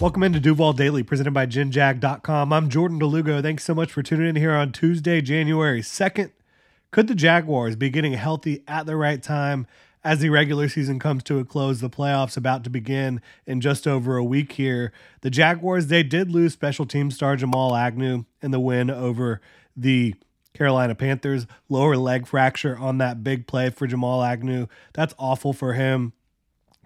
Welcome into Duval Daily, presented by GenJag.com. I'm Jordan DeLugo. Thanks so much for tuning in here on Tuesday, January 2nd. Could the Jaguars be getting healthy at the right time as the regular season comes to a close? The playoffs about to begin in just over a week here. The Jaguars, they did lose special team star Jamal Agnew in the win over the Carolina Panthers. Lower leg fracture on that big play for Jamal Agnew. That's awful for him.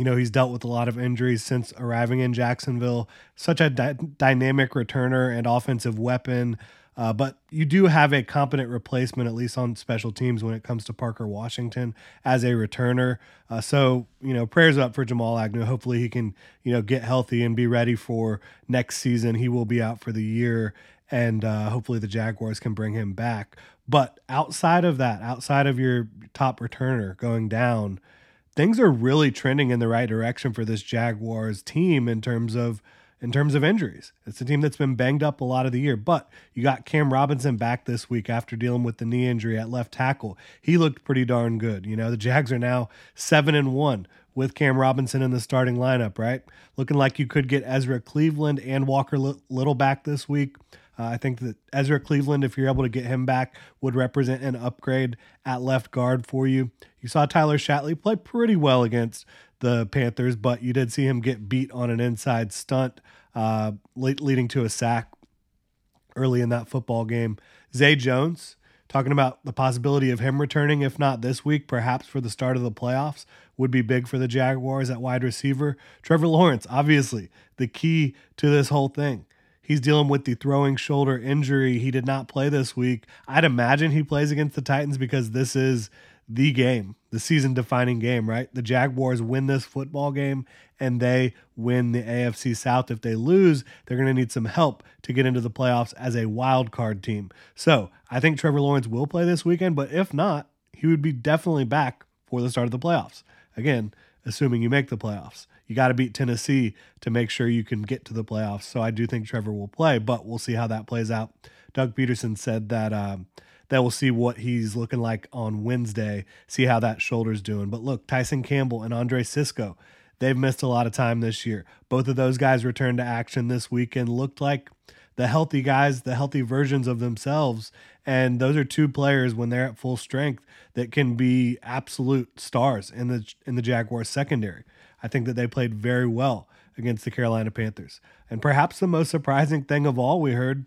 You know, he's dealt with a lot of injuries since arriving in Jacksonville. Such a dy- dynamic returner and offensive weapon. Uh, but you do have a competent replacement, at least on special teams, when it comes to Parker Washington as a returner. Uh, so, you know, prayers up for Jamal Agnew. Hopefully he can, you know, get healthy and be ready for next season. He will be out for the year, and uh, hopefully the Jaguars can bring him back. But outside of that, outside of your top returner going down, things are really trending in the right direction for this Jaguars team in terms of in terms of injuries. It's a team that's been banged up a lot of the year, but you got Cam Robinson back this week after dealing with the knee injury at left tackle. He looked pretty darn good. You know, the Jags are now 7 and 1 with Cam Robinson in the starting lineup, right? Looking like you could get Ezra Cleveland and Walker Little back this week. Uh, I think that Ezra Cleveland, if you're able to get him back, would represent an upgrade at left guard for you. You saw Tyler Shatley play pretty well against the Panthers, but you did see him get beat on an inside stunt, uh, leading to a sack early in that football game. Zay Jones, talking about the possibility of him returning, if not this week, perhaps for the start of the playoffs, would be big for the Jaguars at wide receiver. Trevor Lawrence, obviously, the key to this whole thing. He's dealing with the throwing shoulder injury. He did not play this week. I'd imagine he plays against the Titans because this is the game, the season defining game, right? The Jaguars win this football game and they win the AFC South. If they lose, they're going to need some help to get into the playoffs as a wild card team. So I think Trevor Lawrence will play this weekend, but if not, he would be definitely back for the start of the playoffs. Again, assuming you make the playoffs you got to beat Tennessee to make sure you can get to the playoffs. So I do think Trevor will play, but we'll see how that plays out. Doug Pederson said that um, that we'll see what he's looking like on Wednesday, see how that shoulder's doing. But look, Tyson Campbell and Andre Cisco, they've missed a lot of time this year. Both of those guys returned to action this weekend. Looked like the healthy guys, the healthy versions of themselves. And those are two players when they're at full strength that can be absolute stars in the in the Jaguars secondary. I think that they played very well against the Carolina Panthers. And perhaps the most surprising thing of all, we heard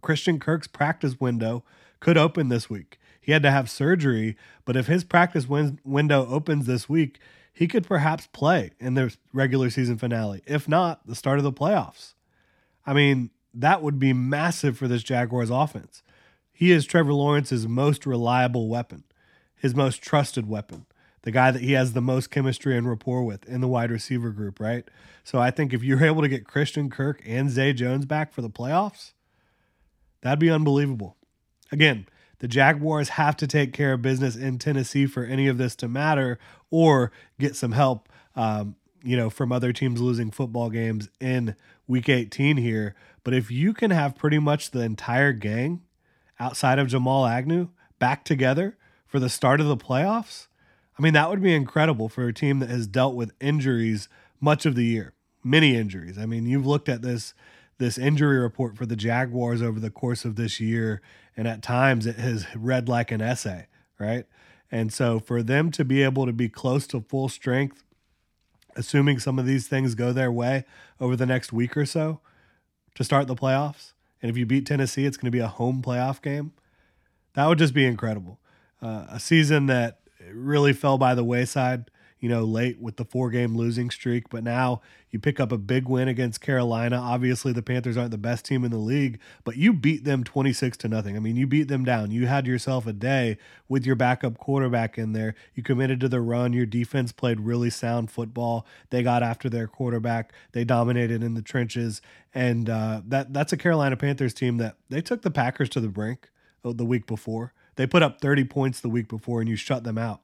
Christian Kirk's practice window could open this week. He had to have surgery, but if his practice win- window opens this week, he could perhaps play in the regular season finale. If not, the start of the playoffs. I mean, that would be massive for this Jaguars offense. He is Trevor Lawrence's most reliable weapon, his most trusted weapon the guy that he has the most chemistry and rapport with in the wide receiver group, right? So I think if you're able to get Christian Kirk and Zay Jones back for the playoffs, that'd be unbelievable. Again, the Jaguars have to take care of business in Tennessee for any of this to matter or get some help, um, you know, from other teams losing football games in week 18 here. But if you can have pretty much the entire gang outside of Jamal Agnew back together for the start of the playoffs, I mean, that would be incredible for a team that has dealt with injuries much of the year, many injuries. I mean, you've looked at this this injury report for the Jaguars over the course of this year, and at times it has read like an essay, right? And so for them to be able to be close to full strength, assuming some of these things go their way over the next week or so to start the playoffs, and if you beat Tennessee, it's going to be a home playoff game. That would just be incredible. Uh, a season that really fell by the wayside you know, late with the four game losing streak. But now you pick up a big win against Carolina. Obviously, the Panthers aren't the best team in the league, but you beat them 26 to nothing. I mean, you beat them down. You had yourself a day with your backup quarterback in there. You committed to the run. Your defense played really sound football. They got after their quarterback. They dominated in the trenches. And uh, that that's a Carolina Panthers team that they took the Packers to the brink the week before. They put up 30 points the week before and you shut them out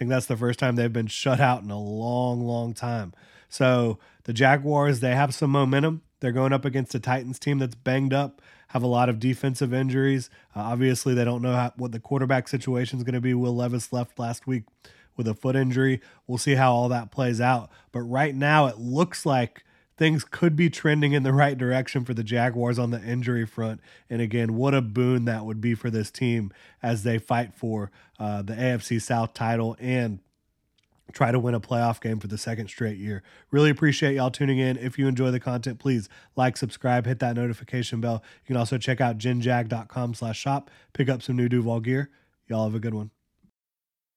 think that's the first time they've been shut out in a long, long time. So the Jaguars, they have some momentum. They're going up against a Titans team that's banged up, have a lot of defensive injuries. Uh, obviously, they don't know how, what the quarterback situation is going to be. Will Levis left last week with a foot injury. We'll see how all that plays out. But right now, it looks like things could be trending in the right direction for the Jaguars on the injury front. And again, what a boon that would be for this team as they fight for uh, the AFC South title and try to win a playoff game for the second straight year. Really appreciate y'all tuning in. If you enjoy the content, please like, subscribe, hit that notification bell. You can also check out jinjag.com slash shop, pick up some new Duval gear. Y'all have a good one.